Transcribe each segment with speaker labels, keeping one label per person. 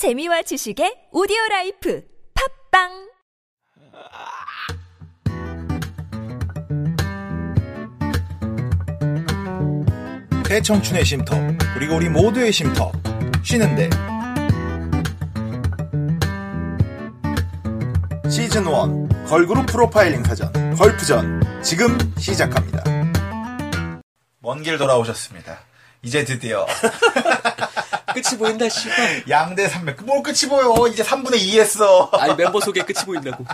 Speaker 1: 재미와 지식의 오디오 라이프. 팟빵!
Speaker 2: 대청춘의 쉼터 그리고 우리 모두의 쉼터. 쉬는데. 시즌 1 걸그룹 프로파일링 사전 걸프전. 지금 시작합니다. 먼 길 돌아오셨습니다. 이제 드디어
Speaker 3: 끝이 보인다, 씨발.
Speaker 2: 양대 산맥 뭘 끝이 보여 이제 3분의 2 했어
Speaker 3: 아니, 멤버 소개 끝이 보인다고.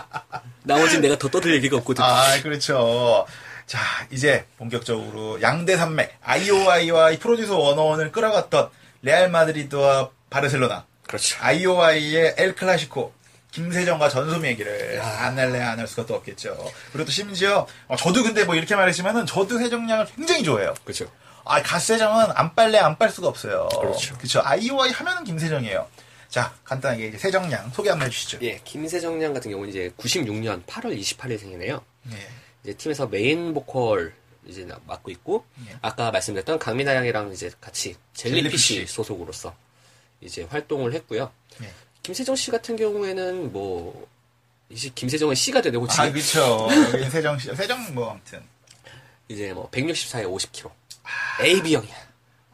Speaker 3: 나머진 내가 더 떠들 얘기가 없거든.
Speaker 2: 아, 그렇죠. 자, 이제 본격적으로 양대 산맥, IOI와 이 프로듀서 원어원을 끌어갔던 레알 마드리드와 바르셀로나,
Speaker 3: 그렇죠.
Speaker 2: IOI의 엘 클라시코, 김세정과 전소미 얘기를 안 할래 안 할 수가 또 없겠죠. 그리고 또 심지어 어, 저도 근데 뭐 이렇게 말했지만은 저도 세정량을 굉장히 좋아해요.
Speaker 3: 그렇죠.
Speaker 2: 아, 갓세정은 안 빨래 안 빨 수가 없어요.
Speaker 3: 그렇죠.
Speaker 2: 그렇죠. IOI 하면은 김세정이에요. 자, 간단하게 이제 세정량 소개 한번 해주시죠.
Speaker 3: 예, 김세정 양 같은 경우는 이제 96년 8월 28일 생이네요.
Speaker 2: 예.
Speaker 3: 이제 팀에서 메인 보컬 이제 나- 맡고 있고,
Speaker 2: 예.
Speaker 3: 아까 말씀드렸던 강민아 양이랑 이제 같이 젤리피쉬
Speaker 2: 젤리피쉬.
Speaker 3: 소속으로서 이제 활동을 했고요.
Speaker 2: 예.
Speaker 3: 김세정 씨 같은 경우에는 뭐, 이제 김세정은 씨가 되고 지금
Speaker 2: 아. 여기 세정 씨, 세정 뭐 아무튼.
Speaker 3: 이제 뭐 164에 50kg. AB형이야.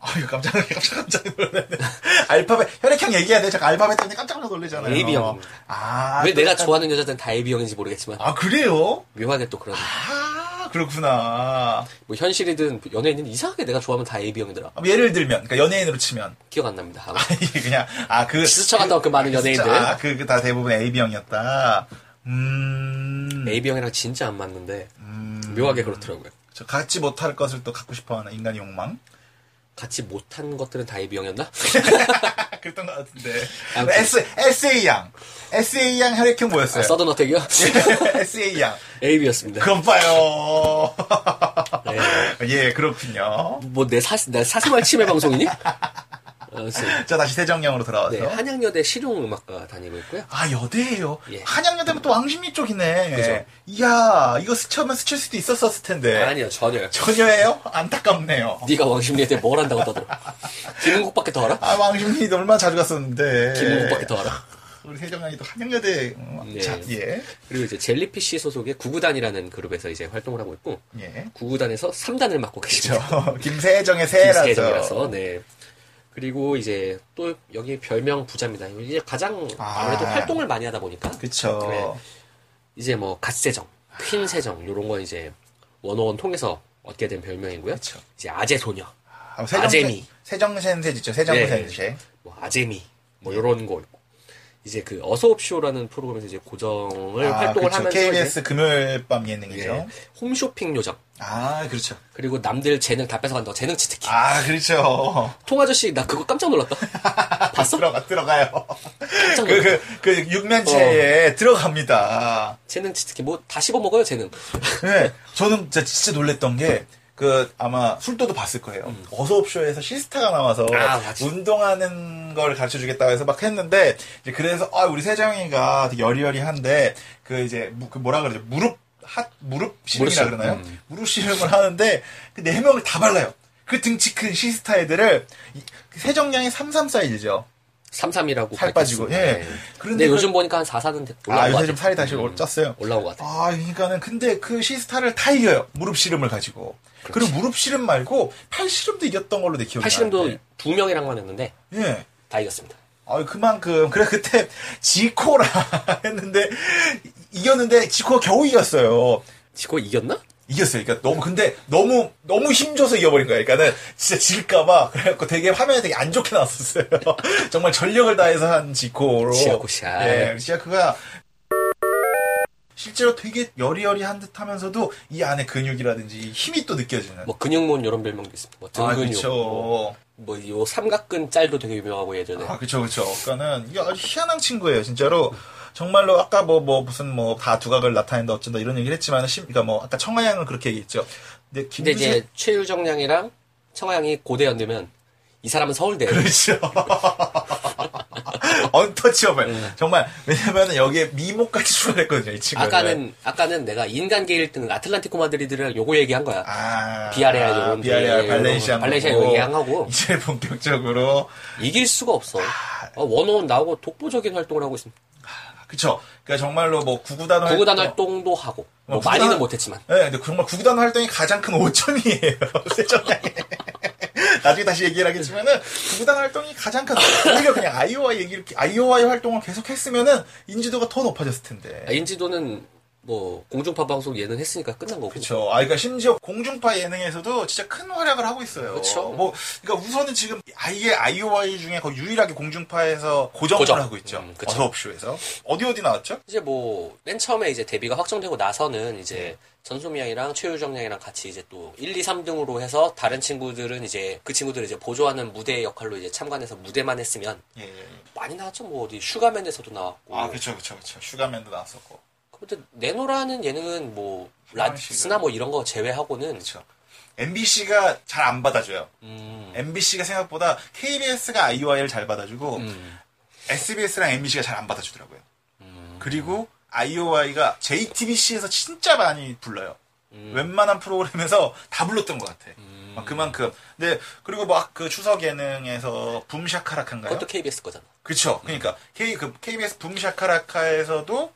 Speaker 2: 아유 깜짝 깜짝 깜짝 놀랐네. 알파벳 혈액형 얘기해야 돼. 제가 알파벳 때문에 깜짝 놀라잖아요.
Speaker 3: AB형입니다.
Speaker 2: 아, 왜또
Speaker 3: 내가
Speaker 2: 약간-
Speaker 3: 좋아하는 여자들은 다 AB형인지 모르겠지만,
Speaker 2: 아 그래요?
Speaker 3: 묘하게 또 그러네.
Speaker 2: 아 그렇구나.
Speaker 3: 뭐 현실이든 연예인은 이상하게 내가 좋아하면 다 AB형이더라.
Speaker 2: 아, 예를 들면, 그러니까 연예인으로 치면
Speaker 3: 기억 안 납니다.
Speaker 2: 아니 그냥 아 그
Speaker 3: 스쳐갔던 그 많은 연예인들.
Speaker 2: 아그 다 대부분 AB형이었다. 음.
Speaker 3: AB형이랑 진짜 안 맞는데
Speaker 2: 음.
Speaker 3: 묘하게 그렇더라고요.
Speaker 2: 저 갖지 못할 것을 또 갖고 싶어하는 인간의 욕망.
Speaker 3: 같이 못한 것들은 다 AB형이었나?
Speaker 2: 그랬던 것 같은데.
Speaker 3: 아무튼.
Speaker 2: S SA 양, SA 양 혈액형 뭐였어요?
Speaker 3: 서든 어택이요?
Speaker 2: SA 양.
Speaker 3: AB였습니다.
Speaker 2: 그건 봐요.
Speaker 3: 네.
Speaker 2: 예, 그렇군요.
Speaker 3: 뭐 내 사, 내 사생활 침해 방송이니? 아무튼
Speaker 2: 자, 다시 세정량으로 돌아와서.
Speaker 3: 네, 한양여대 실용음악과 다니고 있고요.
Speaker 2: 아, 여대예요
Speaker 3: 예.
Speaker 2: 한양여대면 또 왕십리 쪽이네.
Speaker 3: 그죠.
Speaker 2: 이야, 이거 스쳐면 스칠 수도 있었었을 텐데.
Speaker 3: 아니요 전혀요.
Speaker 2: 전혀예요? 안타깝네요.
Speaker 3: 네가 왕십리에 뭘 한다고 떠들어. 김은국밖에 더 알아?
Speaker 2: 아, 왕십리도 얼마나 자주 갔었는데.
Speaker 3: 김은국밖에 더 알아.
Speaker 2: 우리 세정량이 또 한양여대. 어,
Speaker 3: 네.
Speaker 2: 자, 예.
Speaker 3: 그리고 이제 젤리피쉬 소속의 구구단이라는 그룹에서 이제 활동을 하고 있고
Speaker 2: 예.
Speaker 3: 구구단에서 3단을 맡고.
Speaker 2: 저, 김세정의 새라서.
Speaker 3: 김세정이라서 네. 그리고 이제 또 여기 별명 부자입니다. 이제 가장
Speaker 2: 아.
Speaker 3: 아무래도 활동을 많이 하다 보니까
Speaker 2: 그쵸.
Speaker 3: 네. 이제 뭐 갓세정, 퀸세정 요런 건 이제 원어원 통해서 얻게 된 별명이고요.
Speaker 2: 그쵸.
Speaker 3: 이제 아재 소녀,
Speaker 2: 아, 세정,
Speaker 3: 아재미.
Speaker 2: 세정센세 있죠.
Speaker 3: 네.
Speaker 2: 세정센세.
Speaker 3: 뭐 아재미 뭐 요런 거 있고 이제 그 어서옵쇼라는 프로그램에서 이제 고정을
Speaker 2: 아,
Speaker 3: 활동을
Speaker 2: 그쵸.
Speaker 3: 하면서
Speaker 2: KBS 금요일 밤 예능이죠.
Speaker 3: 예, 홈쇼핑 요정
Speaker 2: 아, 그렇죠.
Speaker 3: 그리고 남들 재능 다 뺏어간다 재능 치트키
Speaker 2: 아, 그렇죠.
Speaker 3: 통아저씨 나 그거 깜짝 놀랐다 봤어?
Speaker 2: 들어가, 들어가요.
Speaker 3: 깜짝
Speaker 2: 그,
Speaker 3: 놀랐다
Speaker 2: 그, 그, 육면체에 들어갑니다.
Speaker 3: 재능 치트키 뭐 다 씹어 먹어요 재능
Speaker 2: 네. 저는 진짜, 진짜 놀랬던 게, 그, 아마, 술도도 봤을 거예요. 어서옵쇼에서 시스타가 나와서,
Speaker 3: 음. 아.
Speaker 2: 운동하는 걸 가르쳐 주겠다고 해서 막 했는데, 이제 그래서, 아, 우리 세정이가 되게 여리여리한데, 그 이제, 무- 그 뭐라 그러죠? 무릎, 핫, 무릎 씨름이라 그러나요?
Speaker 3: 씨름.
Speaker 2: 무릎 씨름을 하는데, 그 네 명을 다 발라요. 그 등치 큰 시스타 애들을, 세정 양이 33 사이즈죠.
Speaker 3: 33이라고
Speaker 2: 살 빠지고, 예.
Speaker 3: 그런데
Speaker 2: 그런데
Speaker 3: 요즘
Speaker 2: 그-
Speaker 3: 보니까 한 4사는
Speaker 2: 아,
Speaker 3: 올라온 것
Speaker 2: 요새 좀 살이 다시
Speaker 3: 음,
Speaker 2: 쪘어요.
Speaker 3: 올라온 것 같아
Speaker 2: 아, 그러니까는 근데 그 시스타를 다 이겨요. 무릎 씨름을 가지고. 그리고 무릎 씨름 말고 팔 씨름도 이겼던 걸로 내 기억이
Speaker 3: 팔씨름도
Speaker 2: 나는데.
Speaker 3: 두 명이랑만 했는데
Speaker 2: 예.
Speaker 3: 다 이겼습니다
Speaker 2: 아, 그만큼 그래 그때 지코라 했는데 이겼는데 지코가 겨우 이겼어요.
Speaker 3: 지코 이겼나?
Speaker 2: 이겼어요. 그러니까 너무 근데 너무 너무 힘줘서 이겨버린 거야. 그러니까는 진짜 질까봐 그래갖고 되게 화면에 되게 안 좋게 나왔었어요. 정말 전력을 다해서 한 지코로.
Speaker 3: 지아코샤.
Speaker 2: 예, 지아코가 실제로 되게 여리여리한 듯하면서도 이 안에 근육이라든지 힘이 또 느껴지는.
Speaker 3: 뭐 근육몬 이런 별명도 있습니다 뭐
Speaker 2: 아,
Speaker 3: 등근육
Speaker 2: 그렇죠.
Speaker 3: 뭐요 삼각근 짤도 되게 유명하고 예전에
Speaker 2: 아, 그쵸, 그쵸. 그러니까는, 이게 아주 희한한 친구예요, 진짜로. 정말로, 아까 뭐, 뭐, 무슨 뭐, 다 두각을 나타낸다, 어쩐다, 이런 얘기를 했지만, 심, 그니까 뭐, 아까 청아양은 그렇게 얘기했죠. 근데 김두재.
Speaker 3: 이제 최유정 양이랑 청아양이 고대 연대면 이 사람은 서울대
Speaker 2: 그렇죠. 언터치어블. 정말, 왜냐면은 여기에 미모까지 추가했거든요, 이 친구는.
Speaker 3: 아까는 아까는 내가 인간계 1등 아틀란티코 마드리드를 요거 얘기한 거야.
Speaker 2: 아.
Speaker 3: 비아레알 요런
Speaker 2: 비아레알,
Speaker 3: 데,
Speaker 2: 발렌시아.
Speaker 3: 발렌시아 얘기한 거고.
Speaker 2: 이제 본격적으로.
Speaker 3: 이길 수가 없어.
Speaker 2: 아,
Speaker 3: 어, 원어원 나오고 독보적인 활동을 하고 있습니다.
Speaker 2: 그쵸. 그러니까 정말로 뭐 구구단
Speaker 3: 구구단
Speaker 2: 활동.
Speaker 3: 활동도 하고
Speaker 2: 어,
Speaker 3: 뭐
Speaker 2: 구구단-
Speaker 3: 많이는 못했지만
Speaker 2: 네, 근데 정말 구구단 활동이 가장 큰 오점이에요. 세정량에. 나중에 다시 얘기를 하겠지만은 구구단 활동이 가장 큰 오히려 그냥 아이오와 얘기를 아이오와의 활동을 계속 했으면은 인지도가 더 높아졌을 텐데.
Speaker 3: 아, 인지도는 뭐 공중파 방송 예능 했으니까 끝난 거고.
Speaker 2: 그렇죠. 아, 그러니까 심지어 공중파 예능에서도 진짜 큰 활약을 하고 있어요.
Speaker 3: 그쵸.
Speaker 2: 뭐, 그러니까 우선은 지금 아예 아이오아이 중에 거의 유일하게 공중파에서 고정을
Speaker 3: 고정.
Speaker 2: 하고 있죠.
Speaker 3: 음, 그쵸.
Speaker 2: 어서옵쇼에서 어디 어디 나왔죠?
Speaker 3: 이제 뭐 맨 처음에 이제 데뷔가 확정되고 나서는 이제
Speaker 2: 네.
Speaker 3: 전소미 양이랑 최유정 양이랑 같이 이제 또 1, 2, 3등으로 해서 다른 친구들은 이제 그 친구들 이제 보조하는 무대 역할로 이제 참관해서 무대만 했으면
Speaker 2: 예, 예. 예.
Speaker 3: 많이 나왔죠. 뭐 어디 슈가맨에서도 나왔고.
Speaker 2: 아, 그렇죠, 그렇죠, 그렇죠. 슈가맨도 나왔었고.
Speaker 3: 근데 네노라는 예능은 뭐 라스나 뭐 이런 거 제외하고는
Speaker 2: 그렇죠. MBC가 잘 안 받아줘요.
Speaker 3: 음,
Speaker 2: MBC가 생각보다 KBS가 아이오아이를 잘 받아주고
Speaker 3: 음,
Speaker 2: SBS랑 MBC가 잘 안 받아주더라고요. 그리고 IOI가 JTBC에서 진짜 많이 불러요.
Speaker 3: 음.
Speaker 2: 웬만한 프로그램에서 다 불렀던 것 같아. 막 그만큼. 근데 그리고 막 그 추석 예능에서 붐샤카라카인가요?
Speaker 3: 그것도 KBS 거잖아.
Speaker 2: 그쵸. 그러니까 K 그 KBS 붐샤카라카에서도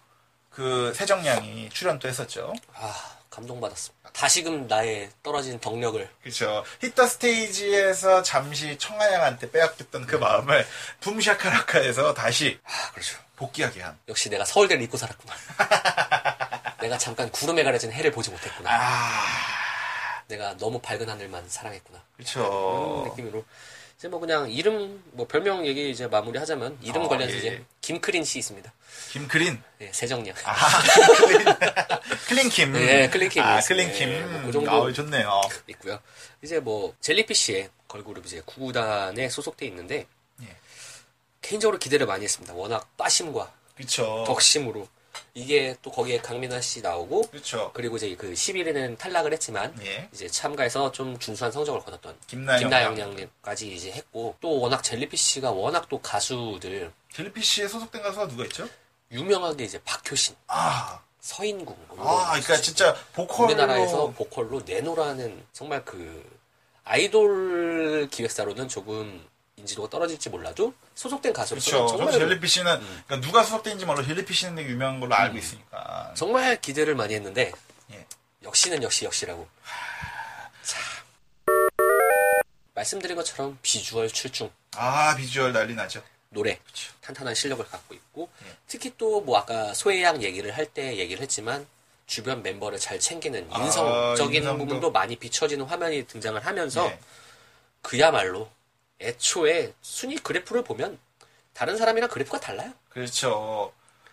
Speaker 2: 그 세정량이 출연도 했었죠.
Speaker 3: 아 감동받았습니다. 다시금 나의 떨어진 덕력을
Speaker 2: 그렇죠. 히터 스테이지에서 잠시 청아양한테 빼앗겼던 그 마음을 붐샤카라카에서 다시
Speaker 3: 아 그렇죠.
Speaker 2: 복귀하게 한.
Speaker 3: 역시 내가 서울대를 잊고 살았구나. 내가 잠깐 구름에 가려진 해를 보지 못했구나.
Speaker 2: 아,
Speaker 3: 내가 너무 밝은 하늘만 사랑했구나.
Speaker 2: 그렇죠.
Speaker 3: 그런 느낌으로 이제 뭐 그냥 이름 뭐 별명 얘기 이제 마무리하자면 이름
Speaker 2: 어,
Speaker 3: 관련해서
Speaker 2: 예,
Speaker 3: 이제
Speaker 2: 예.
Speaker 3: 김크린 씨 있습니다.
Speaker 2: 김크린.
Speaker 3: 네, 세정 양.
Speaker 2: 아, clean. Clean Kim.
Speaker 3: 네, Clean Kim.
Speaker 2: 아. Clean Kim.
Speaker 3: 네, 뭐 그 정도.
Speaker 2: 아, 좋네요.
Speaker 3: 있고요. 이제 뭐 젤리피쉬의 걸그룹 이제 구구단에 소속돼 있는데
Speaker 2: 예.
Speaker 3: 개인적으로 기대를 많이 했습니다. 워낙 빠심과
Speaker 2: 그쵸.
Speaker 3: 덕심으로 이게 또 거기에 강민아 씨 나오고
Speaker 2: 그쵸.
Speaker 3: 그리고 이제 그 11회는 탈락을 했지만
Speaker 2: 예.
Speaker 3: 이제 참가해서 좀 준수한 성적을 거뒀던
Speaker 2: 김나영.
Speaker 3: 김나영 양까지 이제 했고 또 워낙 젤리피쉬가 워낙 또 가수들
Speaker 2: 젤리피쉬에 소속된 가수가 누가 있죠?
Speaker 3: 유명하게 이제 박효신,
Speaker 2: 아,
Speaker 3: 서인궁
Speaker 2: 아, 그러니까. 진짜 보컬로.
Speaker 3: 우리나라에서 보컬로 네노라는 정말 그 아이돌 기획사로는 조금 인지도가 떨어질지 몰라도 소속된 가수로서
Speaker 2: 그렇죠.
Speaker 3: 정말
Speaker 2: 젤리피쉬는
Speaker 3: 음.
Speaker 2: 그러니까 누가 소속된지 몰라 젤리피쉬는 되게 유명한 걸로 알고 있으니까.
Speaker 3: 정말 기대를 많이 했는데
Speaker 2: 예.
Speaker 3: 역시는 역시 역시라고. 자 말씀드린 것처럼 비주얼 출중
Speaker 2: 아 비주얼 난리 나죠.
Speaker 3: 노래
Speaker 2: 그쵸.
Speaker 3: 탄탄한 실력을 갖고 있고
Speaker 2: 예.
Speaker 3: 특히 또 뭐 아까 소혜양 얘기를 할 때 얘기를 했지만 주변 멤버를 잘 챙기는
Speaker 2: 아,
Speaker 3: 인성적인
Speaker 2: 인성도.
Speaker 3: 부분도 많이 비춰지는 화면이 등장을 하면서
Speaker 2: 예.
Speaker 3: 그야말로 애초에 순위 그래프를 보면 다른 사람이랑 그래프가 달라요.
Speaker 2: 그렇죠.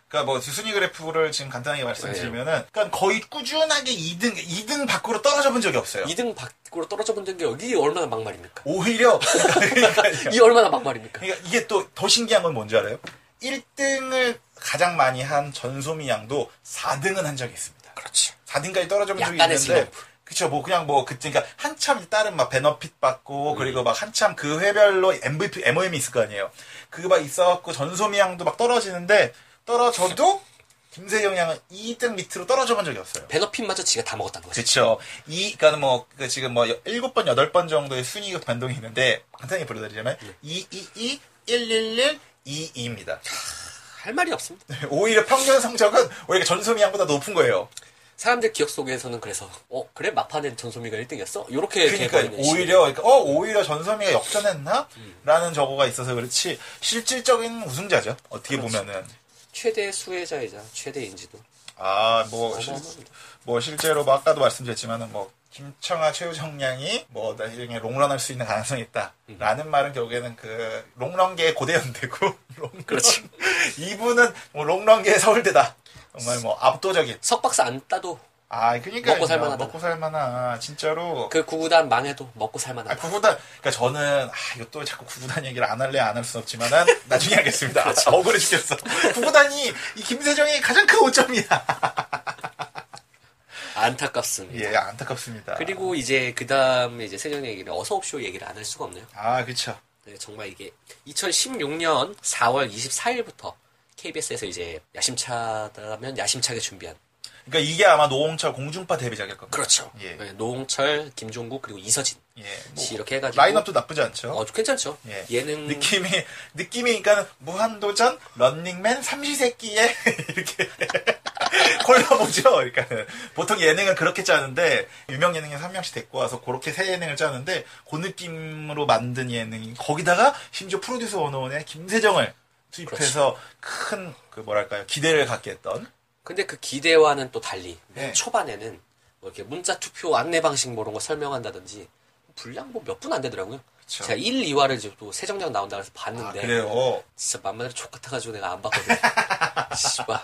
Speaker 2: 그러니까 뭐 순위 그래프를 지금 간단하게 말씀드리면은 그러니까 거의 꾸준하게 2등 2등 밖으로 떨어져 본 적이 없어요.
Speaker 3: 2등 밖으로 떨어져 본게 여기 얼마나 막말입니까?
Speaker 2: 오히려
Speaker 3: 이 얼마나 막말입니까?
Speaker 2: 그러니까 이게 또 더 신기한 건 뭔지 알아요? 1등을 가장 많이 한 전소미 양도 4등은 한 적이 있습니다.
Speaker 3: 그렇지.
Speaker 2: 4등까지 떨어져 본 적이 있는데
Speaker 3: 슬럼프.
Speaker 2: 그쵸 뭐 그냥 뭐 그때 그러니까 한참 다른 막 베너핏
Speaker 3: 음.
Speaker 2: 받고 그리고 막 한참 그 회별로 MVP MOM이 있을 거 아니에요. 그거 막 있어갖고 전소미 양도 막 떨어지는데 떨어져도 김세영 양은 2등 밑으로 떨어져 본 적이 없어요.
Speaker 3: 베너핏마저 지가 다 먹었다는 거지.
Speaker 2: 그렇죠. 이 그러니까 뭐 그 지금 뭐 일곱 번 여덟 번 정도의 순위가 변동이 있는데 간단히 보여드리자면
Speaker 3: 네.
Speaker 2: 2 2 2 1 1 1 2 2입니다.
Speaker 3: 할 말이 없습니다.
Speaker 2: 오히려 평균 성적은 오히려 전소미 양보다 높은 거예요.
Speaker 3: 사람들 기억 속에서는 그래서 어 그래 막판엔 전소미가 1등이었어? 이렇게
Speaker 2: 그러니까 오히려 그러니까 어 오히려 전소미가 역전했나?
Speaker 3: 음.
Speaker 2: 라는 저거가 있어서 그렇지 실질적인 우승자죠. 어떻게
Speaker 3: 그렇죠.
Speaker 2: 보면은
Speaker 3: 최대 수혜자이자 최대 인지도
Speaker 2: 아뭐. 뭐 실제로 뭐 아까도 말씀드렸지만은 뭐 김청아 최우정 양이 뭐 나중에 롱런할 수 있는 가능성이 있다라는 말은 결국에는 그 롱런계의 고대연대고 롱런
Speaker 3: 그렇지.
Speaker 2: 이분은 뭐 롱런계의 서울대다 정말 뭐 압도적인
Speaker 3: 석박사 안 따도
Speaker 2: 아 그러니까
Speaker 3: 먹고 살만하다.
Speaker 2: 먹고 살만한 진짜로
Speaker 3: 그 구구단 망해도 먹고
Speaker 2: 아,
Speaker 3: 살만하다.
Speaker 2: 구구단, 그러니까 저는, 아, 이거 또 자꾸 구구단 얘기를 안 할래, 안 할 수는 없지만은, 나중에 하겠습니다.
Speaker 3: 그렇죠.
Speaker 2: 아, 억울해 죽겠어. 구구단이, 이 김세정의 가장 큰 오점이야.
Speaker 3: 안타깝습니다.
Speaker 2: 예, 안타깝습니다.
Speaker 3: 그리고 이제 그 다음에 이제 세정 얘기를 어서옵쇼 얘기를 안 할 수가 없네요.
Speaker 2: 아, 그쵸.
Speaker 3: 네, 정말 이게 2016년 4월 24일부터 KBS에서 이제 야심차다면 야심차게 준비한
Speaker 2: 그러니까 이게 아마 노홍철 공중파 데뷔작일 겁니다.
Speaker 3: 그렇죠.
Speaker 2: 예.
Speaker 3: 네, 노홍철, 김종국 그리고 이서진
Speaker 2: 예. 뭐
Speaker 3: 씨 이렇게 해가지고
Speaker 2: 라인업도 나쁘지 않죠.
Speaker 3: 어, 괜찮죠.
Speaker 2: 예.
Speaker 3: 예능
Speaker 2: 느낌이 느낌이 그러니까 무한도전 런닝맨 삼시세끼에 이렇게 콜라보죠. 그러니까 보통 예능은 그렇게 짜는데 유명 예능에 한 명씩 데리고 와서 그렇게 새 예능을 짜는데 그 느낌으로 만든 예능이 거기다가 심지어 프로듀서 원어원의 김세정을 투입해서 큰 그 뭐랄까요 기대를 갖게 했던
Speaker 3: 근데 그 기대와는 또 달리 맨
Speaker 2: 네.
Speaker 3: 초반에는 뭐 이렇게 문자 투표 안내 방식 뭐 이런 거 설명한다든지 분량 뭐 몇 분 안 되더라고요.
Speaker 2: 그쵸.
Speaker 3: 제가 1, 2화를 이제 또 세정량 나온다 그래서
Speaker 2: 아,
Speaker 3: 봤는데
Speaker 2: 그래요.
Speaker 3: 진짜 만만히 족 같아가지고 내가 안 봤거든. 씨발.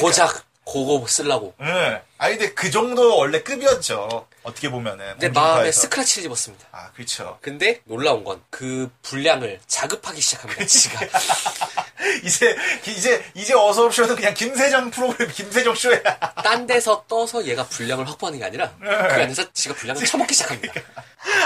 Speaker 3: 고작 그거 쓰려고.
Speaker 2: 응. 아니 근데 그 정도 원래 급이었죠. 어떻게 보면은
Speaker 3: 내
Speaker 2: 공중파에서.
Speaker 3: 마음에 스크래치를 집었습니다.
Speaker 2: 아 그렇죠.
Speaker 3: 근데 놀라운 건 그 분량을 자급하기 시작합니다. 지가.
Speaker 2: 이제 이제 이제 어서 옵쇼는 그냥 김세정 프로그램 김세정 쇼야.
Speaker 3: 딴 데서 떠서 얘가 분량을 확보하는 게 아니라 그 안에서 지가 분량을 쳐먹기 시작합니다.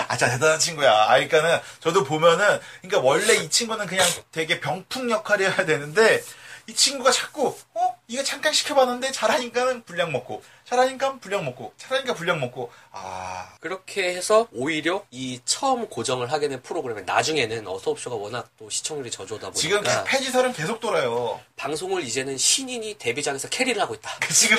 Speaker 2: 아, 진짜 대단한 친구야. 아, 그러니까는 저도 보면은 그러니까 원래 이 친구는 그냥 되게 병풍 역할이어야 되는데 이 친구가 자꾸 어 이거 잠깐 시켜봤는데 잘하니까는 분량 먹고 잘하니까 분량 먹고 잘하니까 분량 먹고 아
Speaker 3: 그렇게 해서 오히려 이 처음 고정을 하게 된 프로그램에 나중에는 어서옵쇼가 워낙 또 시청률이 저조하다
Speaker 2: 지금
Speaker 3: 보니까
Speaker 2: 폐지설은 계속 돌아요.
Speaker 3: 방송을 이제는 신인이 데뷔작에서 캐리를 하고 있다.
Speaker 2: 그 지금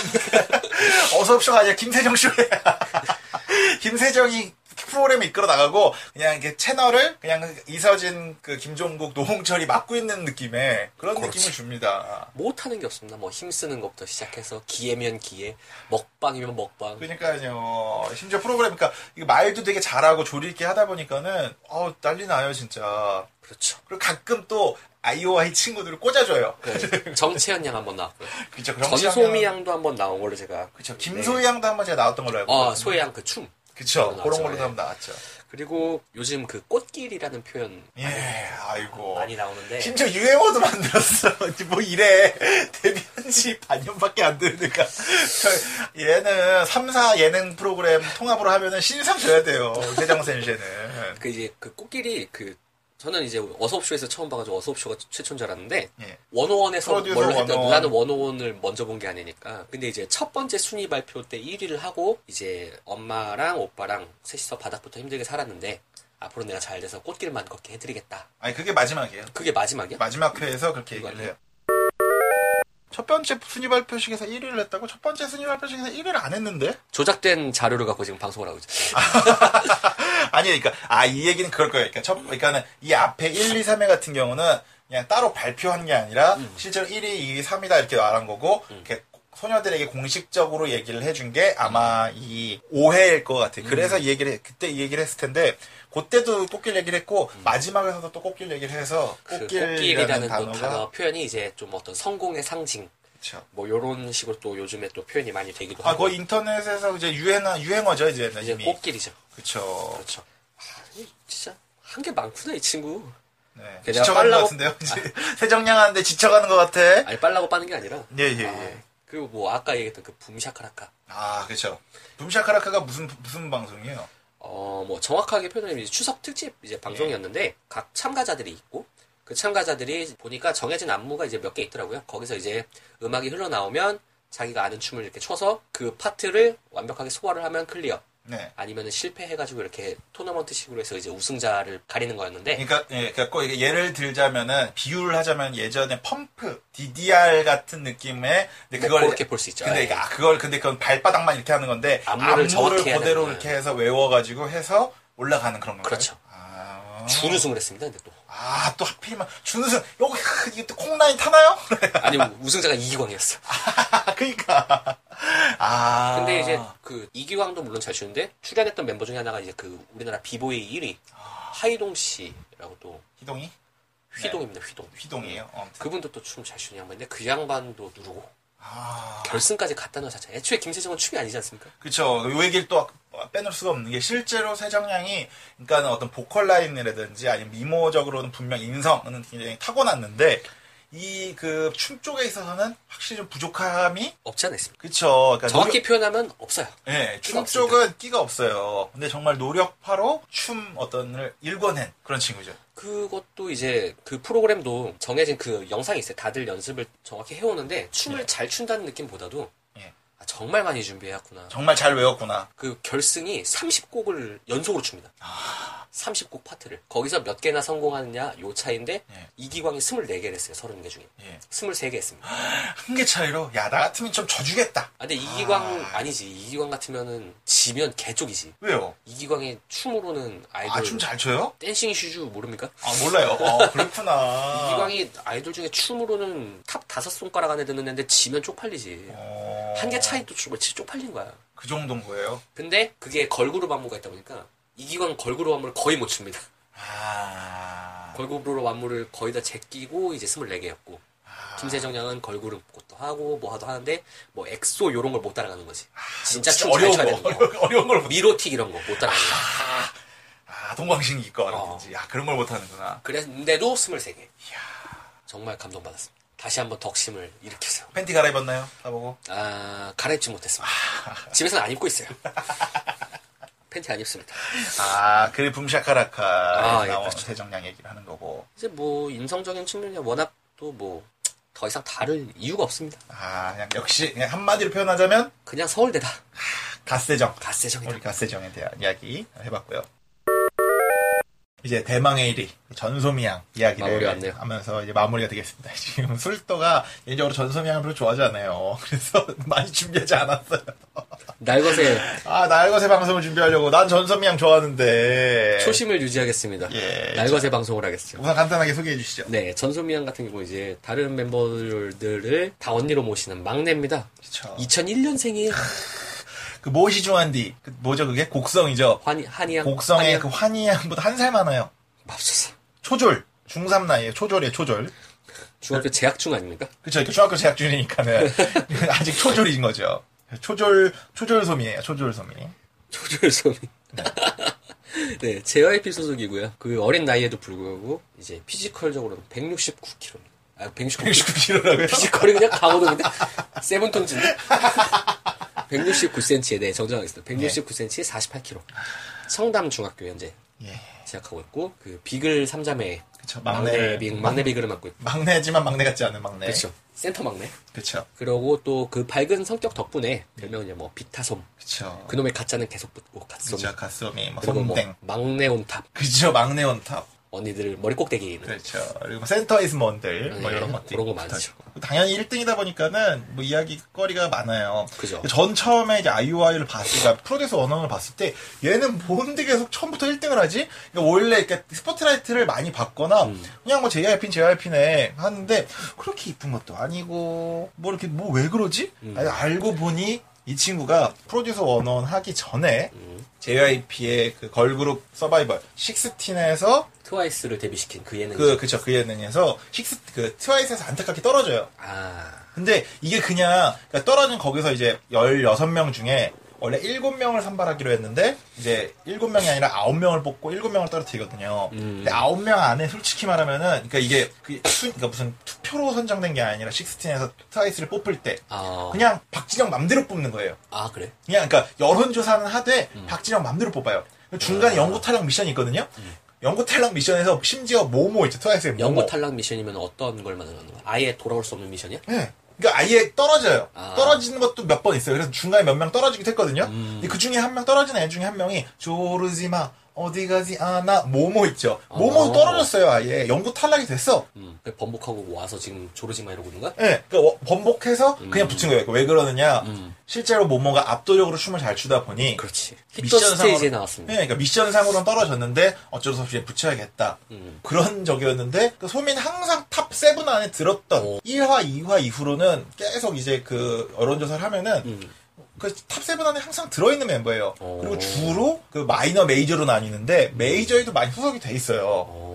Speaker 2: 어서 옵쇼가 아니라 김세정 쇼야. 김세정이 프로그램을 이끌어 나가고 그냥 이렇게 채널을 그냥 이서진 그 김종국 노홍철이 맡고 있는 느낌의 그런
Speaker 3: 그렇지.
Speaker 2: 느낌을 줍니다.
Speaker 3: 못하는 게 없습니다. 뭐 힘쓰는 것부터 시작해서 기회면 기회, 먹방이면 먹방.
Speaker 2: 그러니까요. 심지어 프로그램 그러니까 말도 되게 잘하고 조리 있게 하다 보니까는 어 난리 나요 진짜.
Speaker 3: 그렇죠.
Speaker 2: 그리고 가끔 또 아이오아이 친구들을 꽂아줘요.
Speaker 3: 그 정채연 양 한번 나왔고요.
Speaker 2: 그렇죠.
Speaker 3: 전소미 양도 한번 나온 걸로 제가.
Speaker 2: 그렇죠. 김소희 양도 한번 제가 나왔던 걸로 알고
Speaker 3: 어,
Speaker 2: 있거든요.
Speaker 3: 소혜 양그 춤.
Speaker 2: 그쵸. 그런 걸로도
Speaker 3: 예.
Speaker 2: 한번 나왔죠.
Speaker 3: 그리고 요즘 그 꽃길이라는 표현
Speaker 2: 예, 아이고.
Speaker 3: 많이 나오는데.
Speaker 2: 심지어 유행어도 만들었어. 뭐 이래. 데뷔한 지 반년밖에 안 되니까. 저 얘는 3, 4 예능 프로그램 통합으로 하면은 신상 줘야 돼요. 세정 센시는.
Speaker 3: 그 이제 그 꽃길이 그 저는 이제 어서옵쇼에서 처음 봐가지고 어서옵쇼가 최초인 줄 알았는데
Speaker 2: 예.
Speaker 3: 원오원에서 뭘로 했다
Speaker 2: 원오원.
Speaker 3: 나는 원오원을 먼저 본 게 아니니까 근데 이제 첫 번째 순위 발표 때 1위를 하고 이제 엄마랑 오빠랑 셋이서 바닥부터 힘들게 살았는데 앞으로 내가 잘 돼서 꽃길만 걷게 해드리겠다
Speaker 2: 아니, 그게 마지막이에요.
Speaker 3: 그게 마지막이야?
Speaker 2: 마지막 회에서 그렇게 얘기를 해요. 첫 번째 순위 발표식에서 1위를 했다고? 첫 번째 순위 발표식에서 1위를 안 했는데?
Speaker 3: 조작된 자료를 갖고 지금 방송을 하고 있죠
Speaker 2: 아니, 그러니까, 아, 이 얘기는 그럴 거예요. 그러니까, 첫, 그러니까는 이 앞에 1, 2, 3회 같은 경우는 그냥 따로 발표한 게 아니라 실제로 1위, 2위, 3위다 이렇게 말한 거고, 이렇게 소녀들에게 공식적으로 얘기를 해준 게 아마 이 5회일 것 같아요. 그래서 이 얘기를, 해- 그때 이 얘기를 했을 텐데, 그때도 꽃길 얘기를 했고, 마지막에서도 또 꽃길 얘기를 해서,
Speaker 3: 그
Speaker 2: 꽃길이라는 단어가.
Speaker 3: 단어 표현이 이제 좀 어떤 성공의 상징
Speaker 2: 그쵸.
Speaker 3: 뭐 요런 식으로 또 요즘에 또 표현이 많이 되기도
Speaker 2: 아,
Speaker 3: 하고
Speaker 2: 그 인터넷에서 이제 유행어, 유행어죠, 이제는.
Speaker 3: 이제
Speaker 2: 이미.
Speaker 3: 꽃길이죠
Speaker 2: 그쵸.
Speaker 3: 그렇죠 아, 이 진짜 한 게 많구나 이 친구
Speaker 2: 네.
Speaker 3: 걔네가
Speaker 2: 지쳐가는 것
Speaker 3: 빨라고-
Speaker 2: 같은데요? 이제 세정량하는데 지쳐가는 것 같아.
Speaker 3: 아니 빨라고 빠는 게 아니라
Speaker 2: 예, 예,
Speaker 3: 아,
Speaker 2: 예.
Speaker 3: 그리고 뭐 아까 얘기했던 그 붐샤카라카
Speaker 2: 아, 그쵸. 붐샤카라카가 무슨, 무슨 방송이에요?
Speaker 3: 어 뭐 정확하게 표현하면 추석 특집 이제 방송이었는데 각 참가자들이 있고 그 참가자들이 보니까 정해진 안무가 이제 몇 개 있더라고요. 거기서 이제 음악이 흘러나오면 자기가 아는 춤을 이렇게 춰서 그 파트를 완벽하게 소화를 하면 clear.
Speaker 2: 네.
Speaker 3: 아니면은 실패해가지고 이렇게 토너먼트식으로 해서 이제 우승자를 가리는 거였는데
Speaker 2: 그러니까, 예, 그러니까 꼭 이게 예를 들자면은, 비유를 하자면 예전에 펌프, DDR 같은 느낌의, 근데
Speaker 3: 뭐
Speaker 2: 그걸.
Speaker 3: 그렇게 볼 수 있죠.
Speaker 2: 근데,
Speaker 3: 예.
Speaker 2: 아, 그걸, 근데 그건 발바닥만 이렇게 하는 건데,
Speaker 3: 안무를
Speaker 2: 안무를, 그대로 이렇게 해서 외워가지고 해서 올라가는 그런 건가요?
Speaker 3: 그렇죠.
Speaker 2: 아.
Speaker 3: 준우승을 했습니다. 근데 또
Speaker 2: 아, 또 하필이면, 준우승, 여기, 이게 또 콩라인 타나요?
Speaker 3: 아니 우승자가 이기광이었어.
Speaker 2: 그니까. 아.
Speaker 3: 근데 이제 그 이기광도 물론 잘 추는데 출연했던 mem버 중에 하나가 이제 그 우리나라 비보이 1위 하이동 씨라고 또
Speaker 2: 희동이?
Speaker 3: 휘동입니다. 휘동.
Speaker 2: 휘동이에요. 어, 아무튼.
Speaker 3: 그분도 또 춤 잘 추는 양반인데 그 양반도 누르고
Speaker 2: 아.
Speaker 3: 결승까지 갔다는 것 자체. 애초에 김세정은 춤이 아니지 않습니까?
Speaker 2: 그쵸. 요 얘기를 또 빼놓을 수가 없는 게 실제로 세정량이 그러니까 어떤 보컬 라인이라든지 아니면 미모적으로는 분명 인성은 굉장히 타고났는데 이 그 춤 쪽에 있어서는 확실히 좀 부족함이
Speaker 3: 없지 않아 있습니다.
Speaker 2: 그쵸. 그러니까
Speaker 3: 정확히 표현하면 없어요.
Speaker 2: 노력, 예,
Speaker 3: 끼가
Speaker 2: 춤
Speaker 3: 없습니다.
Speaker 2: 쪽은 끼가 없어요. 근데 정말 노력파로 춤 어떤을 일궈낸 그런 친구죠.
Speaker 3: 그것도 이제 그 프로그램도 정해진 그 영상이 있어요. 다들 연습을 정확히 해오는데 춤을 잘 춘다는 느낌보다도 아, 정말 많이 준비해왔구나.
Speaker 2: 정말 잘 외웠구나.
Speaker 3: 그 결승이 30곡을 연속으로 춥니다. 30곡 파트를. 거기서 몇 개나 성공하느냐 요 차인데
Speaker 2: 예.
Speaker 3: 이기광이 24개를 했어요. 30개 중에.
Speaker 2: 예.
Speaker 3: 23개 했습니다.
Speaker 2: 한 개 차이로 야 나 같으면 좀 져주겠다.
Speaker 3: 아, 근데 이기광 아... 니지 이기광 같으면은 지면 개쪽이지.
Speaker 2: 왜요?
Speaker 3: 이기광이 춤으로는 아이돌
Speaker 2: 아 춤 잘 춰요?
Speaker 3: Dancing Shoes 모릅니까?
Speaker 2: 아 몰라요. 어, 그렇구나.
Speaker 3: 이기광이 아이돌 중에 춤으로는 탑 다섯 손가락 안에 드는 애인데 지면 쪽팔리지.
Speaker 2: 어,
Speaker 3: 한 개 차이도 좀 쪽팔린 거야.
Speaker 2: 그 정도인 거예요?
Speaker 3: 근데 그게 걸그룹 안무가 있다 보니까 이기광 걸그룹 안무를 거의 못 춥니다.
Speaker 2: 아.
Speaker 3: 걸그룹 안무를 거의 다 제끼고 이제 24개였고
Speaker 2: 아.
Speaker 3: 김세정 양은 걸그룹 것도 하고 뭐 하도 하는데 뭐 엑소 요런 걸 못 따라가는 거지. 진짜
Speaker 2: 진짜
Speaker 3: 춤 잘
Speaker 2: 어려운 거,
Speaker 3: 되는 거.
Speaker 2: 어려운, 걸 못.
Speaker 3: 미로틱 이런 거 못 따라가는 거.
Speaker 2: 아, 동방신기 거라든지. 아, 그런 걸 못 하는구나.
Speaker 3: 그랬는데도 23개. 정말 감동받았습니다. 다시 한번 덕심을 일으켜서.
Speaker 2: 팬티 갈아입었나요? 나보고.
Speaker 3: 아, 갈아입지 못했습니다. 집에서는 안 입고 있어요. 팬티 안 입습니다.
Speaker 2: 아, 그래, 붐샤카라카.
Speaker 3: 아, 예,
Speaker 2: 나온
Speaker 3: 그렇죠.
Speaker 2: 세정량 얘기를 하는 거고.
Speaker 3: 이제 뭐, 인성적인 측면이 워낙 또 뭐, 더 이상 다를 이유가 없습니다.
Speaker 2: 아, 그냥 역시, 그냥 한마디로 표현하자면,
Speaker 3: 그냥 서울대다.
Speaker 2: 갓세정.
Speaker 3: 갓세정이다.
Speaker 2: 우리 갓세정에 대한 이야기 해봤고요. 이제 대망의 1위 전소미양 이야기를. 하면서 이제 마무리가 되겠습니다. 지금 술도가 개인적으로 전소미양을 별로 좋아하지 않아요. 그래서 많이 준비하지 않았어요.
Speaker 3: 날것의
Speaker 2: 아 날것의 방송을 준비하려고 난 전소미양 좋아하는데
Speaker 3: 초심을 유지하겠습니다.
Speaker 2: 예,
Speaker 3: 날것의 방송을 하겠습니다.
Speaker 2: 우선 간단하게 소개해 주시죠.
Speaker 3: 네, 전소미양 같은 경우 이제 다른 멤버들을 다 언니로 모시는 막내입니다.
Speaker 2: 그쵸.
Speaker 3: 2001년생이에요.
Speaker 2: 그 모시 중한디 그 뭐죠 그게 곡성이죠.
Speaker 3: 환희, 한이양.
Speaker 2: 곡성의
Speaker 3: 한이양.
Speaker 2: 그 환희양보다 한 살 많아요.
Speaker 3: 맙소사.
Speaker 2: 초졸 중3 나이에 초졸이에요 초졸.
Speaker 3: 중학교 재학 중 아닙니까?
Speaker 2: 이렇게 중학교 재학 중이니까는 아직 초졸인 거죠. 초졸, 초졸소미예요, 초졸소미.
Speaker 3: 초졸소미. 네, JYP 소속이고요. 그 어린 나이에도 불구하고 이제 physical적으로는 169kg입니다. 아, 169kg.
Speaker 2: 169kg라고요?
Speaker 3: physical이 그냥 강호동인데 세븐톤즈인데 169cm에 네 정정하겠습니다. 169cm에 48kg. 성담 중학교 현재
Speaker 2: 예.
Speaker 3: 재학하고 있고 그 비글 3자매
Speaker 2: 그쵸,
Speaker 3: 막내
Speaker 2: 막내.
Speaker 3: 비 막내 비글을 맡고 있고
Speaker 2: 막내지만 막내 같지 않은 막내.
Speaker 3: 그렇죠. 센터 막내.
Speaker 2: 그쵸.
Speaker 3: 그러고 또 그 밝은 성격 덕분에 별명은 이제 뭐 비타솜.
Speaker 2: 그쵸.
Speaker 3: 그놈의 갓 자는 계속 붙고 갓솜.
Speaker 2: 그쵸, 갓소미, 뭐,
Speaker 3: 그리고 뭐. 막내 on top.
Speaker 2: 그쵸, 막내 on top.
Speaker 3: 언니들 머리 꼭대기에 있는.
Speaker 2: 그렇죠. 그리고 뭐 센터 is 뭔들, 뭐
Speaker 3: 네,
Speaker 2: 이런 것들이.
Speaker 3: 그런 거 많죠.
Speaker 2: 당연히 1등이다 보니까는 뭐 이야기거리가 많아요.
Speaker 3: 그죠.
Speaker 2: 전 처음에 이제 아이오아이를 봤을 때, 프로듀스 원오원을 봤을 때, 얘는 뭔데 계속 처음부터 1등을 하지? 그러니까 원래 이렇게 스포트라이트를 많이 받거나,
Speaker 3: 음.
Speaker 2: 그냥 뭐 JYP는 JYP네 하는데, 그렇게 이쁜 것도 아니고, 뭐 이렇게 뭐 왜 그러지?
Speaker 3: 음.
Speaker 2: 아니, 알고 보니, 이 친구가 프로듀스 원오원 하기 전에,
Speaker 3: 음.
Speaker 2: JYP의 그 걸그룹 서바이벌, 식스틴에서
Speaker 3: 트와이스를 데뷔시킨 그 예능.
Speaker 2: 그, 그쵸, 그 예능에서, 식스, 그, 트와이스에서 안타깝게 떨어져요.
Speaker 3: 아.
Speaker 2: 근데 이게 그냥, 그러니까 떨어진 거기서 이제 16명 중에, 원래 7명을 선발하기로 했는데, 이제 7명이 아니라 9명을 뽑고 7명을 떨어뜨리거든요.
Speaker 3: 음.
Speaker 2: 근데 9명 안에 솔직히 말하면은, 그러니까 이게, 그, 투, 그러니까 무슨 투표로 선정된 게 아니라, 식스틴에서 트와이스를 뽑을 때,
Speaker 3: 아.
Speaker 2: 그냥 박진영 맘대로 뽑는 거예요.
Speaker 3: 아, 그래?
Speaker 2: 그냥 그러니까 여론조사는 하되
Speaker 3: 음.
Speaker 2: 박진영 맘대로 뽑아요. 중간에
Speaker 3: 아.
Speaker 2: 영구 탈락 미션이 있거든요. 영구 탈락 미션에서 심지어 모모 있죠. 트와이스의 모모.
Speaker 3: 영구 탈락 미션이면 어떤 걸 말하는 거야? 아예 돌아올 수 없는 미션이야?
Speaker 2: 네. 그러니까 아예 떨어져요.
Speaker 3: 아.
Speaker 2: 떨어지는 것도 몇 번 있어요. 그래서 중간에 몇 명 떨어지기도 했거든요.
Speaker 3: 음.
Speaker 2: 근데 그 중에 한 명 떨어진 애 중에 한 명이 조르지마 어디 가지 않아 모모 있죠. 모모
Speaker 3: 어.
Speaker 2: 떨어졌어요. 아예 영구 탈락이 됐어.
Speaker 3: 음. 그 번복하고 와서 지금 조르지마 이러고 있는 거야?
Speaker 2: 예, 그러니까 워- 번복해서 그냥 붙인 거예요. 왜 그러느냐?
Speaker 3: 음.
Speaker 2: 실제로 모모가 압도적으로 춤을 잘 추다 보니
Speaker 3: 그렇지.
Speaker 2: 미션상으로-
Speaker 3: 스테이지에 나왔습니다.
Speaker 2: 네, 그러니까 미션상으로는 떨어졌는데 어쩔 수 없이 붙여야겠다.
Speaker 3: 음.
Speaker 2: 그런 적이었는데 그 소민 항상 top seven 안에 들었던
Speaker 3: 오.
Speaker 2: 1화, 2화 이후로는 계속 이제 그 여론조사를 하면은
Speaker 3: 음.
Speaker 2: 그 top seven 안에 항상 들어있는 멤버예요.
Speaker 3: 오.
Speaker 2: 그리고 주로 그 마이너 메이저로 나뉘는데 메이저에도 많이 소속이 돼 있어요.
Speaker 3: 오.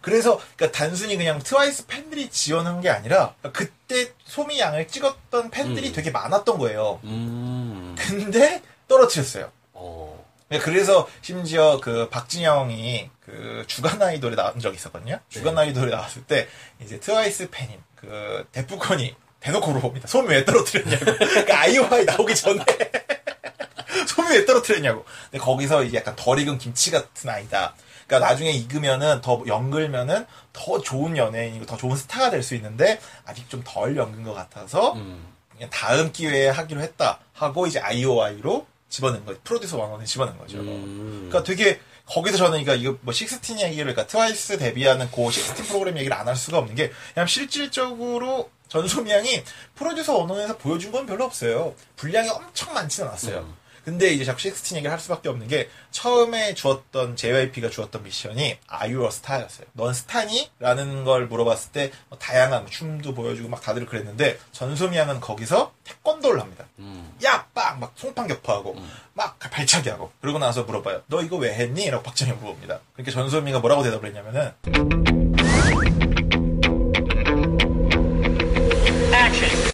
Speaker 2: 그래서 그러니까 단순히 그냥 트와이스 팬들이 지원한 게 아니라 그때 소미 양을 찍었던 팬들이
Speaker 3: 음.
Speaker 2: 되게 많았던 거예요.
Speaker 3: 음.
Speaker 2: 근데 떨어뜨렸어요.
Speaker 3: 어.
Speaker 2: 네, 그래서 심지어 그 박진영이 그 주간 아이돌에 나온 적이 있었거든요. 주간 아이돌에 나왔을 때 이제 트와이스 팬인 그 데프콘이 대놓고 물어봅니다. 소미 왜 떨어뜨렸냐고. 그러니까 아이오아이 나오기 전에 소미 왜 떨어뜨렸냐고. 근데 거기서 이제 약간 덜 익은 김치 같은 아이다. 그러니까 나중에 익으면은 더 연글면은 더 좋은 연예인이고 더 좋은 스타가 될 수 있는데 아직 좀 덜 연근 것 같아서
Speaker 3: 음.
Speaker 2: 그냥 다음 기회에 하기로 했다 하고 이제 IOI로 집어넣은 거 프로듀서 원원에 집어넣은 거죠.
Speaker 3: 음.
Speaker 2: 그러니까 되게 거기서 저는 그러니까 이거 뭐 식스틴 얘기를 그러니까 트와이스 데뷔하는 고 식스틴 프로그램 얘기를 안 할 수가 없는 게 그냥 실질적으로 전소미 양이 프로듀서 원원에서 보여준 건 별로 없어요. 분량이 엄청 많지는 않았어요.
Speaker 3: 음.
Speaker 2: 근데 이제 자꾸 식스틴 얘기를 할 수밖에 없는 게 처음에 주었던 JYP가 주었던 미션이 you a star였어요. 넌 스타니? 라는 걸 물어봤을 때뭐 다양한 춤도 보여주고 막 다들 그랬는데 전소미 양은 거기서 태권도를 합니다.
Speaker 3: 음.
Speaker 2: 야! 빵! 막 송판 격파하고 막 발차기 하고 그러고 나서 물어봐요. 너 이거 왜 했니? 라고 박정현 물어봅니다. 그러니까 전소미가 뭐라고 대답을 했냐면은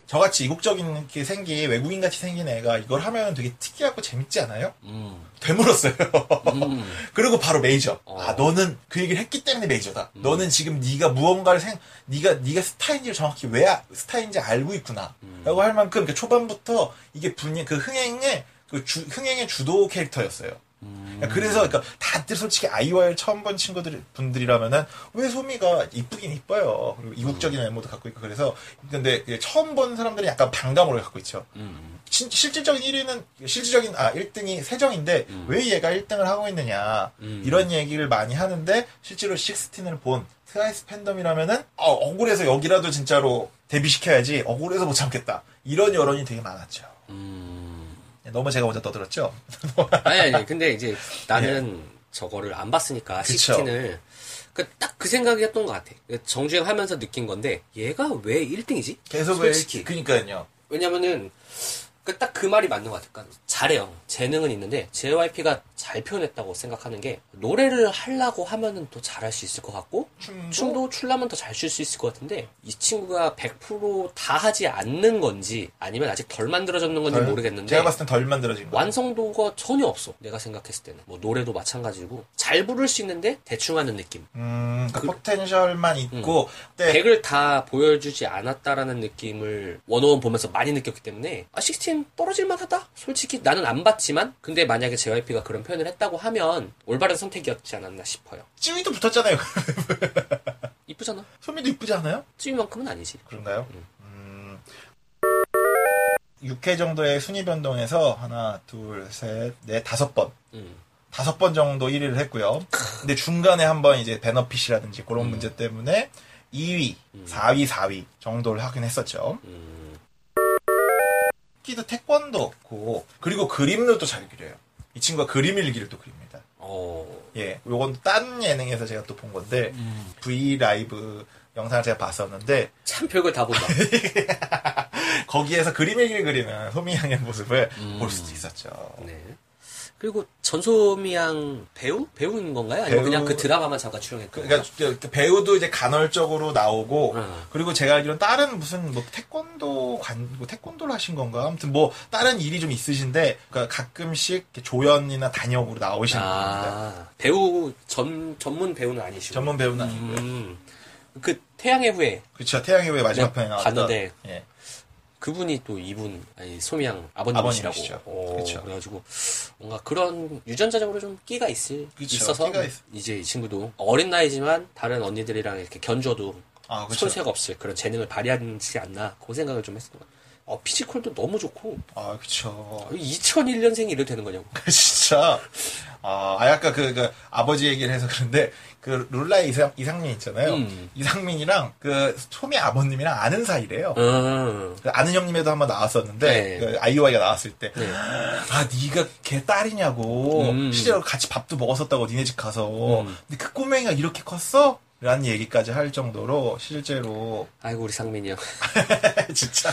Speaker 2: 저같이 이국적인 게 생긴 외국인 같이 생긴 애가 이걸 하면 되게 특이하고 재밌지 않아요?
Speaker 3: 음.
Speaker 2: 되물었어요.
Speaker 3: 음.
Speaker 2: 그리고 바로 메이저.
Speaker 3: 어.
Speaker 2: 아 너는 그 얘기를 했기 때문에 메이저다. 너는 지금 네가 무언가를 생, 네가 네가 스타인지를 정확히 왜 아- 스타인지 알고 있구나.라고 할 만큼 그 초반부터 이게 분야 그 흥행의 그 주, 흥행의 주도 캐릭터였어요. 그러니까 그래서 그러니까 다들 솔직히 아이와를 처음 본 친구들 분들이라면은 왜 소미가 이쁘긴 이뻐요. 그리고 이국적인 외모도 갖고 있고 그래서 근데 처음 본 사람들은 약간 반감으로 갖고 있죠.
Speaker 3: 음.
Speaker 2: 신- 실질적인 1위는 실질적인 아 1등이 세정인데 왜 얘가 1등을 하고 있느냐
Speaker 3: 음.
Speaker 2: 이런 얘기를 많이 하는데 실제로 식스틴을 본 트와이스 팬덤이라면은 어, 억울해서 여기라도 진짜로 데뷔시켜야지 억울해서 못 참겠다 이런 여론이 되게 많았죠.
Speaker 3: 음.
Speaker 2: 너무 제가 먼저 떠들었죠.
Speaker 3: 아니, 아니, 근데 이제 나는 저거를 안 봤으니까,
Speaker 2: 예. 그쵸.
Speaker 3: 식스틴을. 그, 딱그 생각이었던 것 같아. 정주행 하면서 느낀 건데, 얘가 왜 1등이지?
Speaker 2: 계속 왜
Speaker 3: 솔직히.
Speaker 2: 그니까요.
Speaker 3: 왜냐면은, 그 딱 그 말이 맞는 것 같아. 그러니까 잘해요. 재능은 있는데, JYP가 잘 표현했다고 생각하는 게, 노래를 하려고 하면은 또 잘할 수 있을 것 같고,
Speaker 2: 춤도,
Speaker 3: 춤도 출라면 더 잘 출 수 있을 것 같은데, 이 친구가 100%다 하지 않는 건지, 아니면 아직 덜 만들어졌는 건지
Speaker 2: 덜-
Speaker 3: 모르겠는데,
Speaker 2: 제가 봤을 땐 덜 만들어진 거.
Speaker 3: 완성도가 전혀 없어. 내가 생각했을 때는. 뭐 노래도 마찬가지고 잘 부를 수 있는데 대충 하는 느낌.
Speaker 2: 음, 그러니까
Speaker 3: 그-
Speaker 2: 포텐셜만 있고 네.
Speaker 3: 100을 다 보여주지 않았다라는 느낌을 원어원 보면서 많이 느꼈기 때문에 아, 16 떨어질만 하다? 솔직히 나는 안 봤지만 근데 만약에 JYP가 그런 표현을 했다고 하면 올바른 선택이었지 않았나 싶어요.
Speaker 2: 찌위도 붙었잖아요.
Speaker 3: 이쁘잖아.
Speaker 2: 소미도 이쁘지 않아요?
Speaker 3: 찌위만큼은 아니지.
Speaker 2: 그런가요? 음, 6회 정도의 순위 변동에서 하나, 둘, 셋, 넷, 다섯 번.
Speaker 3: 음.
Speaker 2: 다섯 번 정도 1위를 했고요. 근데 중간에 한번 이제 베너핏이라든지 그런
Speaker 3: 음.
Speaker 2: 문제 때문에 2위, 4위, 4위 정도를 하긴 했었죠.
Speaker 3: 음.
Speaker 2: 키도 태권도 없고, 그리고 그림도 또 잘 그려요. 이 친구가 그림 일기를 또 그립니다.
Speaker 3: 어.
Speaker 2: 예, 요건 딴 예능에서 제가 또 본 건데,
Speaker 3: 음.
Speaker 2: V 라이브 영상을 제가 봤었는데,
Speaker 3: 참 별걸 다 본다.
Speaker 2: 거기에서 그림 일기를 그리는 소미 양의 모습을
Speaker 3: 음.
Speaker 2: 볼 수도 있었죠.
Speaker 3: 네. 그리고 전소미양 배우? 배우인 건가요? 아니면
Speaker 2: 배우-
Speaker 3: 그냥 그 드라마만 잠깐 출연했고.
Speaker 2: 그러니까 그- 그 배우도 이제 간헐적으로 나오고
Speaker 3: 음.
Speaker 2: 그리고 제가 알기로는 다른 무슨 뭐 태권도 관 뭐 태권도를 하신 건가 아무튼 뭐 다른 일이 좀 있으신데 그러니까 가끔씩 조연이나 단역으로 나오시는.
Speaker 3: 아, 배우 전 전문 배우는 아니시고.
Speaker 2: 전문 배우는 아니고요.
Speaker 3: 음, 그 태양의 후예
Speaker 2: 그렇죠. 태양의 왜 마지막
Speaker 3: 네,
Speaker 2: 편에 나왔던
Speaker 3: 봤는데
Speaker 2: 예.
Speaker 3: 그분이 또 이분 아니 소미양 아버님이시라고. 어,
Speaker 2: 그쵸.
Speaker 3: 그래가지고 뭔가 그런 유전자적으로 좀 끼가 있을
Speaker 2: 그쵸,
Speaker 3: 있어서
Speaker 2: 끼가 있-
Speaker 3: 이제 이 친구도 어린 나이지만 다른 언니들이랑 이렇게 견줘도
Speaker 2: 아 그렇죠.
Speaker 3: 손색 없을 그런 재능을 발휘하지 않나 그 생각을 좀 했었던 것 같아요. 어, 피지컬도 너무 좋고
Speaker 2: 아 그렇죠.
Speaker 3: 2001년생이 이래도 되는 거냐고.
Speaker 2: 진짜 아, 아 약간 그, 그 아버지 얘기를 해서 그런데 그 룰라의 이상, 이상민 있잖아요.
Speaker 3: 음.
Speaker 2: 이상민이랑 그 소미 아버님이랑 아는 사이래요.
Speaker 3: 음.
Speaker 2: 그 아는 형님에도 한번 나왔었는데
Speaker 3: 네.
Speaker 2: 그 아이오아이가 나왔을 때.
Speaker 3: 네.
Speaker 2: 아, 네가 걔 딸이냐고.
Speaker 3: 음.
Speaker 2: 실제로 같이 밥도 먹었었다고 니네 집 가서.
Speaker 3: 음.
Speaker 2: 근데 그 꼬맹이가 이렇게 컸어? 라는 얘기까지 할 정도로 실제로
Speaker 3: 아이고 우리 상민이 형
Speaker 2: 진짜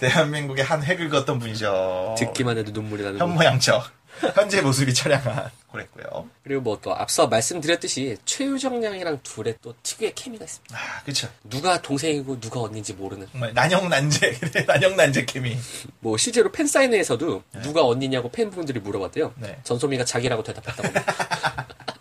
Speaker 2: 대한민국의 한 획을 걷던 분이죠.
Speaker 3: 듣기만 해도 눈물이 나는 거.
Speaker 2: 현모양처. 현재 모습이 처량한 그랬고요.
Speaker 3: 그리고 뭐 또 앞서 말씀드렸듯이 최유정 양이랑 둘의 또 특유의 케미가 있습니다.
Speaker 2: 아, 그쵸.
Speaker 3: 누가 동생이고 누가 언니인지 모르는.
Speaker 2: 정말 난영난제, 난영난제 케미.
Speaker 3: 뭐 실제로 팬 사인회에서도 누가 언니냐고 팬분들이 물어봤대요.
Speaker 2: 네.
Speaker 3: 전소미가 자기라고 대답했다고.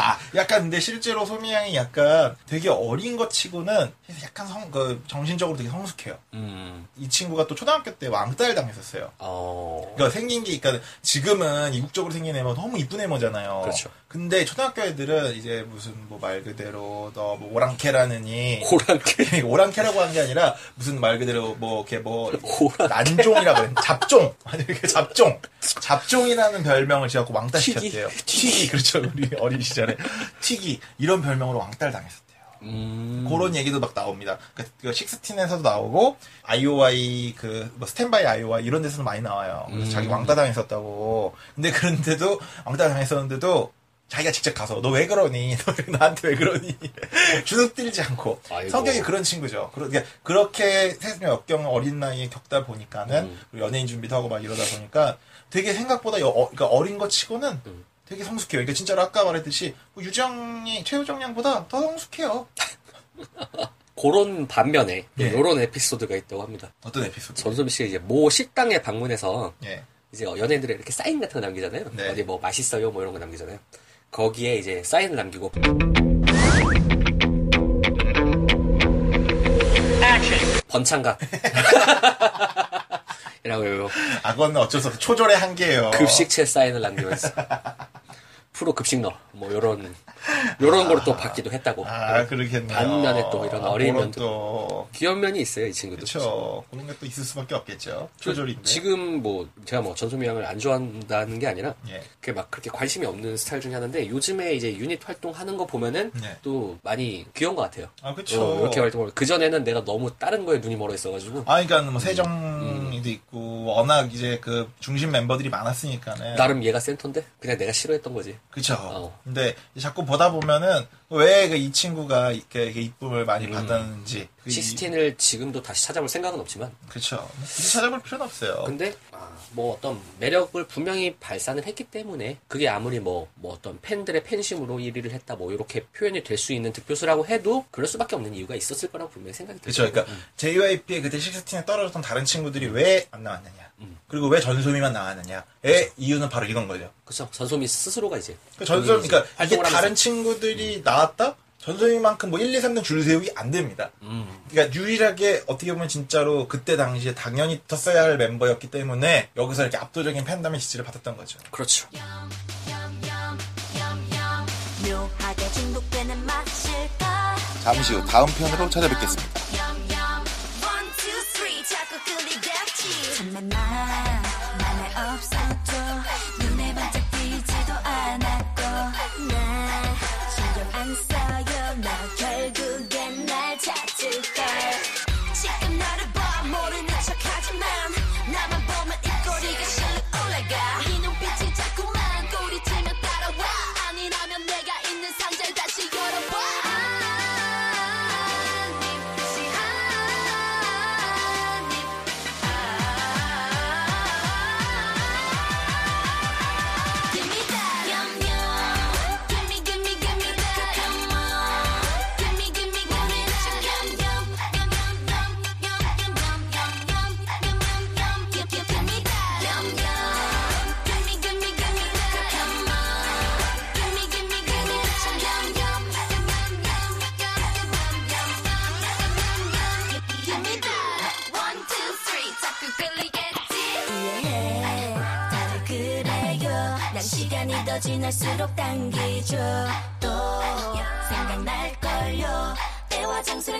Speaker 2: 아, 약간 근데 실제로 소미양이 약간 되게 어린 것 치고는 약간 성, 그 정신적으로 되게 성숙해요.
Speaker 3: 음.
Speaker 2: 이 친구가 또 초등학교 때 왕따를 당했었어요.
Speaker 3: 어.
Speaker 2: 그러니까 생긴 게, 그러니까 지금은 이국적으로 생긴 애면 너무 이쁜 애모잖아요.
Speaker 3: 그렇죠.
Speaker 2: 근데 초등학교 애들은 이제 무슨 뭐 말 그대로 너뭐 오랑캐라느니
Speaker 3: 호랑캐.
Speaker 2: 오랑캐라고 한 게 아니라 무슨 말 그대로 뭐 이렇게 뭐
Speaker 3: 오랑캐.
Speaker 2: 난종이라고 해 잡종 아니 이렇게 잡종 잡종이라는 별명을 지었고 왕따. 시켰대요. 튀기 그렇죠 우리 어린 시절에 튀기 이런 별명으로 왕따를 당했었대요.
Speaker 3: 음.
Speaker 2: 그런 얘기도 막 나옵니다. 그, 그 식스틴에서도 나오고 아이오아이 그뭐 스탠바이 아이오아이 이런 데서도 많이 나와요. 그래서
Speaker 3: 음.
Speaker 2: 자기 왕따 당했었다고. 근데 그런데도 왕따 당했었는데도 자기가 직접 가서 너 왜 그러니? 너 나한테 왜 그러니? 주눅 들지 않고
Speaker 3: 아이고.
Speaker 2: 성격이 그런 친구죠. 그러- 그러니까 그렇게 세상의 역경 어린 나이에 겪다 보니까는
Speaker 3: 음.
Speaker 2: 연예인 준비도 하고 막 이러다 보니까 되게 생각보다 여- 어, 그러니까 어린 것 치고는
Speaker 3: 음.
Speaker 2: 되게 성숙해요. 그러니까 진짜로 아까 말했듯이 뭐 유정이 최유정 양보다 더 성숙해요.
Speaker 3: 그런 반면에
Speaker 2: 예.
Speaker 3: 이런 에피소드가 있다고 합니다.
Speaker 2: 어떤 에피소드?
Speaker 3: 전소미 씨가 이제 모 식당에 방문해서
Speaker 2: 예.
Speaker 3: 이제 연예인들이 이렇게 사인 같은 거 남기잖아요.
Speaker 2: 네.
Speaker 3: 어디 뭐 맛있어요 뭐 이런 거 남기잖아요. 거기에 이제 사인을 남기고 번창각 이라고
Speaker 2: 아, 그건 어쩔 수 없어. 초절의 한계예요.
Speaker 3: 급식체 사인을 남기면서 프로 급식 넣어 뭐 요런 요런 거로 또 받기도 했다고
Speaker 2: 아, 그렇겠네요.
Speaker 3: 반면에 또 이런 어린
Speaker 2: 그런
Speaker 3: 면도.
Speaker 2: 또,
Speaker 3: 귀여운 면이 있어요 이 친구도
Speaker 2: 그쵸. 그런 게 또 있을 수밖에 없겠죠. 초절인데.
Speaker 3: 지금 뭐 제가 뭐 전소미 양을 안 좋아한다는 게 아니라
Speaker 2: 예.
Speaker 3: 그게 막 그렇게 관심이 없는 스타일 중에 하나인데 요즘에 이제 유닛 활동하는 거 보면은
Speaker 2: 네.
Speaker 3: 또 많이 귀여운 것 같아요.
Speaker 2: 아, 그쵸.
Speaker 3: 어, 이렇게 활동을 그 전에는 내가 너무 다른 거에 눈이 멀어 있어가지고
Speaker 2: 아, 그러니까 뭐 세정이도 있고 워낙 이제 그 중심 멤버들이 많았으니까는
Speaker 3: 나름 얘가 센터인데 그냥 내가 싫어했던 거지.
Speaker 2: 그쵸.
Speaker 3: 어.
Speaker 2: 근데 자꾸 보다 보면은 왜그이 친구가 이렇게, 이렇게 이쁨을 많이
Speaker 3: 음.
Speaker 2: 받았는지.
Speaker 3: 시스틴을 지금도 다시 찾아볼 생각은 없지만
Speaker 2: 그쵸. 뭐 굳이 찾아볼 필요는 없어요.
Speaker 3: 근데 아, 뭐 어떤 매력을 분명히 발산을 했기 때문에 그게 아무리 뭐, 뭐 어떤 팬들의 팬심으로 1위를 했다 뭐 이렇게 표현이 될 수 있는 득표수라고 해도 그럴 수밖에 없는 이유가 있었을 거라고 분명히 생각이 들죠.
Speaker 2: 그쵸. 그러니까 JYP의 그때 식스틴에 떨어졌던 다른 친구들이 왜 안 나왔느냐.
Speaker 3: 음.
Speaker 2: 그리고 왜 전소미만 나왔느냐의 이유는 바로 이건 거죠.
Speaker 3: 그쵸. 전소미 스스로가 이제
Speaker 2: 그 전소미, 그러니까 이게 다른. 친구들이 나왔다? 전소미만큼 뭐 1, 2, 3등 줄 세우기 안 됩니다.
Speaker 3: 음.
Speaker 2: 그러니까 유일하게 어떻게 보면 진짜로 그때 당시에 당연히 떴어야 할 멤버였기 때문에 여기서 이렇게 압도적인 팬덤의 지지를 받았던 거죠.
Speaker 3: 그렇죠.
Speaker 2: 잠시 후 다음 편으로 찾아뵙겠습니다.
Speaker 1: 정말 나 없어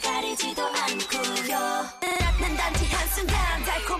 Speaker 1: 가리지도 않고요. 낫는 단지 한순간 달콤